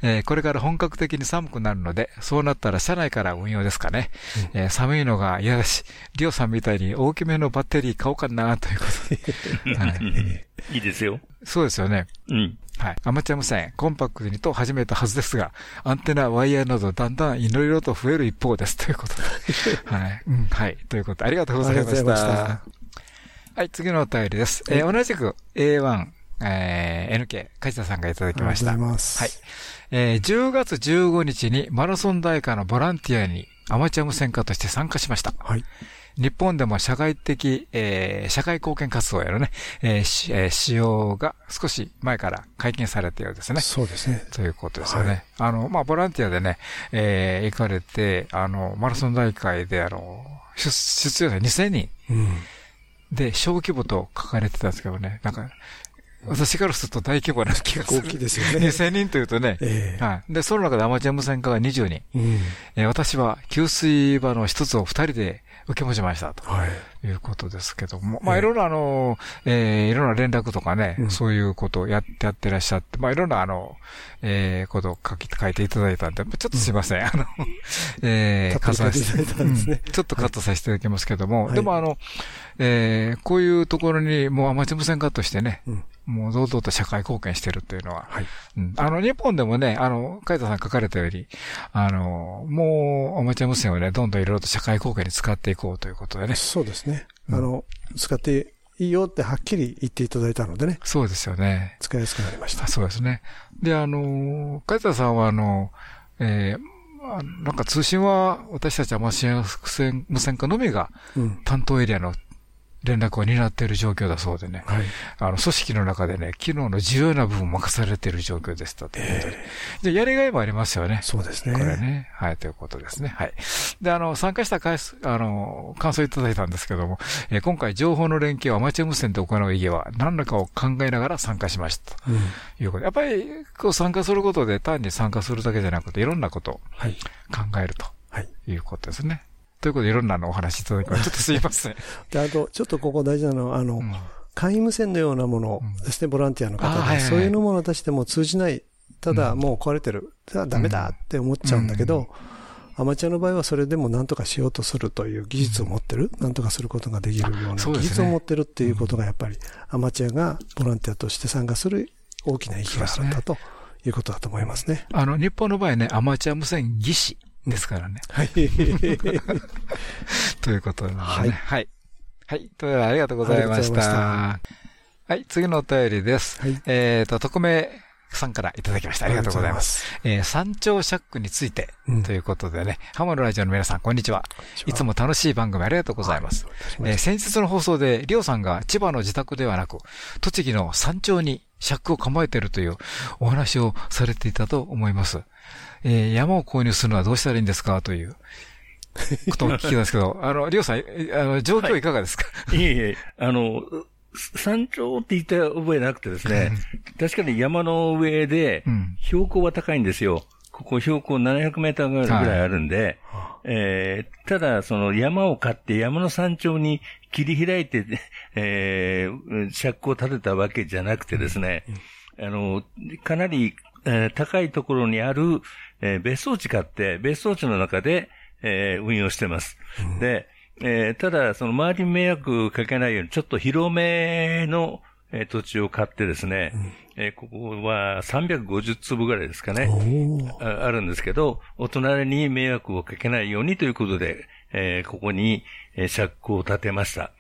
A: えー、これから本格的に寒くなるので、そうなったら車内から運用ですかね。うん、えー、寒いのが嫌だし、リオさんみたいに大きめのバッテリー買おうかな、ということで。はい。
C: いいですよ。
A: そうですよね。
C: うん。
A: はい。アマチュア無線、コンパクトにと始めたはずですが、アンテナ、ワイヤーなどだんだんいろいろと増える一方です。ということで。はい。うん。はい。ということで、ありがとうございました。したはい、次のお便りです。えー、同じく A1、えー、NK、梶田さんがいただきました。
D: ありがとうございます。
A: はい。えー、10月15日にマラソン大会のボランティアにアマチュア無線化として参加しました。
D: はい。
A: 日本でも社会的、えー、社会貢献活動をやるね、えーしえー、仕様が少し前から解禁されたようですね。
D: そうですね。
A: ということですよね。はい、あの、まあ、ボランティアでね、えー、行かれて、あの、マラソン大会で、あの、出出場者2000人。うん。で、小規模と書かれてたんですけどね、なんか、私からすると大規模な気がする。
D: 大きいですよね。
A: 2000人というとね。えー、はい。で、その中でアマチュア無線化が20人。うん、えー、私は給水場の一つを二人で受け持ちましたと。はい。いうことですけども。まあ、いろんなあの、えー、いろんな連絡とかね、うん、そういうことをやってやってらっしゃって、まあ、いろんなあの、えー、ことを書き、書いていただいたんで、ちょっとすいません。うん、あの、
D: えー、カットさせていただいたんですね、
A: ちょっとカットさせていただきますけども、はい、でもあの、えー、こういうところにもうアマチュア無線化としてね、うんもう堂々と社会貢献してるっていうのは、はい。うん、あの、日本でもね、あの、海田さん書かれたように、あの、もう、アマチュア無線をね、どんどんいろいろと社会貢献に使っていこうということでね。
D: そうですね。あの、使っていいよってはっきり言っていただいたのでね。
A: そうですよね。
D: 使いやすくなりました。
A: そうですね。で、あの、海田さんは、あの、えー、なんか通信は私たちアマチュア無線化のみが担当エリアの連絡を担っている状況だそうでね。はい。あの、組織の中でね、機能の重要な部分を任されている状況でしたということで。えー、じゃやりがいもありますよね。
D: そうですね。
A: これね。はい、ということですね。はい。で、あの、参加した回数、あの、感想いただいたんですけども、えー、今回情報の連携をアマチュア無線で行う意義は何らかを考えながら参加しました。ということで、やっぱり、こう参加することで単に参加するだけじゃなくて、いろんなことを考えると。はい。いうことですね。ということでいろんなのお話いただきまし ちょっとすいません。
D: で、あと、ちょっとここ大事なのは、あの、うん、会員無線のようなものですね、ボランティアの方で、はいはい、そういうのもしても通じない。ただもう壊れてる、じゃあダメだって思っちゃうんだけど、アマチュアの場合はそれでも何とかしようとするという技術を持ってる、何とかすることができるような技術を持ってるっていうことがやっぱりアマチュアがボランティアとして参加する大きな意義があるんだということだと思いますね。
A: あの、日本の場合ね、アマチュア無線技師ですからね。
D: はい。
A: ということなのでね。
D: はい
A: はい。はい。ということでありがとうございました。はい、次のお便りです。
D: はい
A: えっ、と、匿名さんからいただきました。ありがとうございます。えー山頂シャックについて、
D: うん
A: ということでね、ハモのラジオの皆さん、こんにちは。いつも楽しい番組ありがとうございます。えー先日の放送で、リオさんが千葉の自宅ではなく、栃木の山頂にシャックを構えているというお話をされていたと思います。えー山を購入するのはどうしたらいいんですか？という。ことを聞きたんですけど、あの、リオさん、えあの、状況いかがですか、
C: い。えいえ、あの、山頂って言った覚えなくてですね、確かに山の上で
A: うん、
C: 標高は高いんですよ。ここ標高700メーターぐらいあるんで、えーただ、その山を買って山の山頂に切り開いて、えー、シャックを立てたわけじゃなくてですね、あの、かなり、えー高いところにある、えー別荘地買って、別荘地の中で、えー運用してます。で、えーただ、その周りに迷惑かけないように、ちょっと広めの、えー土地を買ってですね、えーここは350坪ぐらいですかね。ああるんですけど、お隣に迷惑をかけないようにということで、えーここに、えー、シャックを建てました。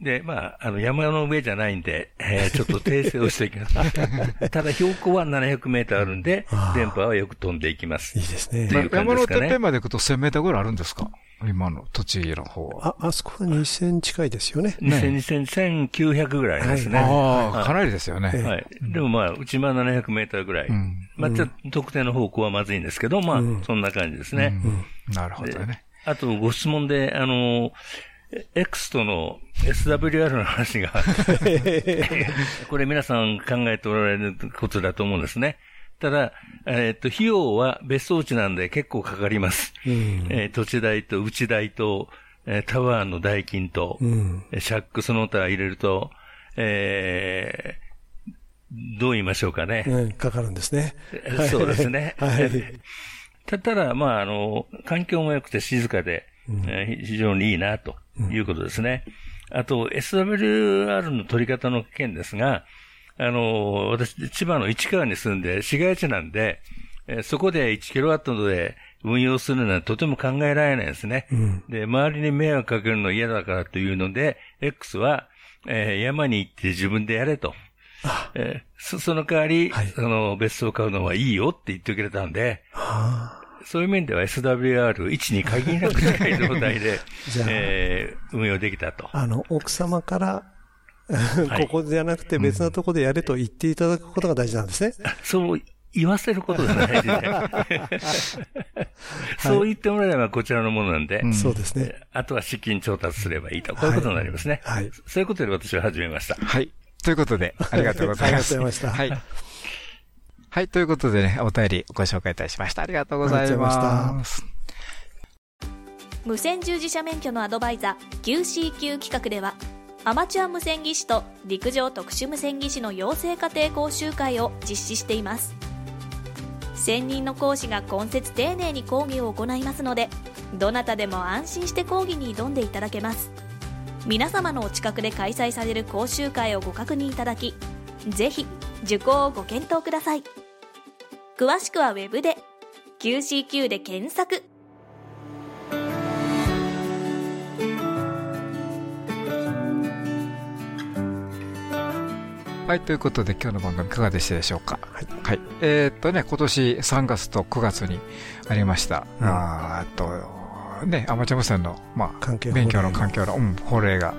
C: で、まあ、あの、山の上じゃないんで、えーちょっと訂正をしていきます。ただ、標高は700メーターあるんで、電波はよく飛んでいきます。
D: いいですね
C: っていう感じ
A: 山のてっぺんまで行くと1000メーターぐらいあるんですか？今の栃木の方は。
D: あ、あそこは2000近いですよね。
C: 2000、2000、1900ぐらいですね。
A: ああ、かなりですよね。
C: はい。でもまあ、内間700メーターぐらい。
A: ん
C: まあ、ちょっと特定の方向はまずいんですけど、まあ、そんな感じですね。
A: なるほどね。
C: あと、ご質問で、あの、X との SWR の話が、これ皆さん考えておられることだと思うんですね。ただ、えっ、と、費用は別荘地なんで結構かかります。えー土地代と内代と、えータワーの代金と、
D: うん。
C: えーシャックその他入れると、えーどう言いましょうかね。
D: うん、かかるんですね。
C: そうですね。
D: はい。
C: たただ、まあ、あの、環境も良くて静かで、えー非常にいいな、ということですね。あと、SWR の取り方の件ですが、あの、私、千葉の市川に住んで、市街地なんで、えーそこで 1kW で運用するのはとても考えられないですね。で、周りに迷惑かけるの嫌だからというので、X は、えー山に行って自分でやれと。えーそその代わり、
D: はい。
C: その別荘を買うのはいいよって言ってくれたんで、そういう面では SWR1 に限りなく近い状態で
D: じゃあ、
C: えー運用できたと。
D: あの、奥様から、
C: い
D: ここじゃなくて別なところでやれと言っていただくことが大事なんですね。
C: そう言わせることが大事で。そう言ってもらえればこちらのものなんで、
D: そうですね。
C: あとは資金調達すればいいと。こういうことになりますね。
D: はい
C: そういうことで私は始めました。
A: はい。ということで、ありがとうございます。
D: ありがとうございました
A: はい。はい、ということでね、お便りご紹介いたしました。ありがとうございま。
D: ます
F: 無線従事者免許のアドバイザー QCQ 企画ではアマチュア無線技師と陸上特殊無線技師の養成家庭講習会を実施しています専任の講師が今節丁寧に講義を行いますのでどなたでも安心して講義に挑んでいただけます皆様のお近くで開催される講習会をご確認いただきぜひ受講をご検討ください詳しくはウェブで。QCQ で検索。
A: はい、ということで今日の番組いかがでしたでしょうか？はい。えーっとね、今年3月と9月にありました、あーっと、ね、アマチュア無線の、まあ、勉強の環境の、うん、法令が、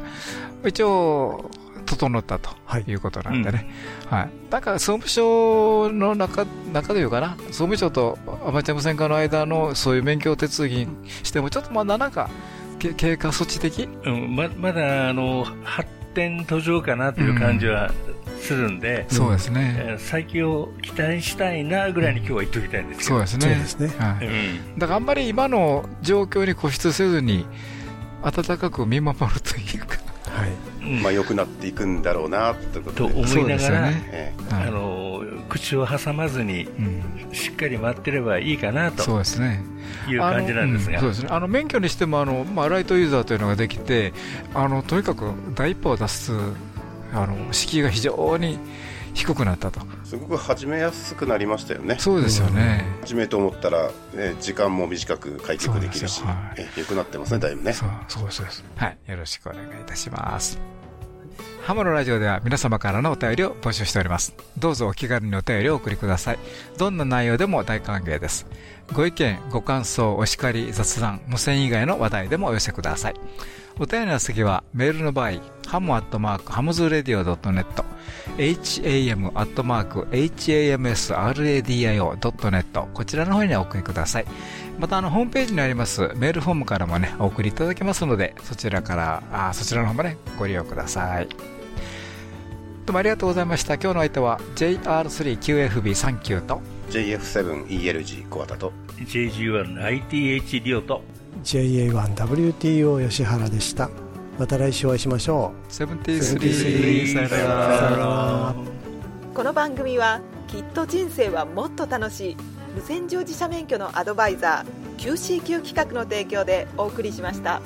A: 一応、整ったと
D: はい
A: いうことなんでね。はい。なんか、総務省の中、中でいうかな、総務省とアマチュア無線化の間のそういう免許手続きにしても、ちょっとまだなんか、け経過措置的？
C: うん、ままだ、あの、発展途上かなという感じはするんで、
A: そうですね。
C: えー再起を期待したいなぐらいに今日は言っておきたいんですけど。
A: そうですね。
D: ね
A: はい。
C: うん
A: だからあんまり今の状況に固執せずに、温かく見守るというか、
D: はい。
C: うん
B: まあ良くなっていくんだろうな、ととで。
C: と思いながら、
A: そうですよね
B: え
A: はい
C: あの、口を挟まずに、しっかり待ってればいいかなと。
A: そうですね。
C: いう感じなんですが。
A: そうですね。あの、免許にしても、あの、まあ、ライトユーザーというのができて、あの、とにかく第一歩を出す、あの、敷居が非常に低くなったと。
B: すごく始めやすくなりましたよね。
A: そうですよね。
B: 始めと思ったら、ね、時間も短く開局できるし、はい、良くなってますね、だいぶね。
A: そうそうです。はい。よろしくお願いいたします。ハムのラジオでは皆様からのお便りを募集しております。どうぞお気軽にお便りをお送りください。どんな内容でも大歓迎です。ご意見、ご感想、お叱り、雑談、無線以外の話題でもお寄せください。お便りの次は、メールの場合、ハムアットマーク、ハムズレディオ .net、ham アットマーク、hamsradio.net、こちらの方にお送りください。また、あの、ホームページにありますメールフォームからもね、お送りいただけますので、そちらから、あそちらの方もね、ご利用ください。どうもありがとうございました。今日の相手は JR3QFB39 と
B: JF7ELG 小畑と
C: JG1ITH リオと
D: JA1WTO 吉原でした。また来週お会いしましょう。
A: 73さよなら。
E: この番組はきっと人生はもっと楽しい無線乗自社免許のアドバイザー QCQ 企画の提供でお送りしました。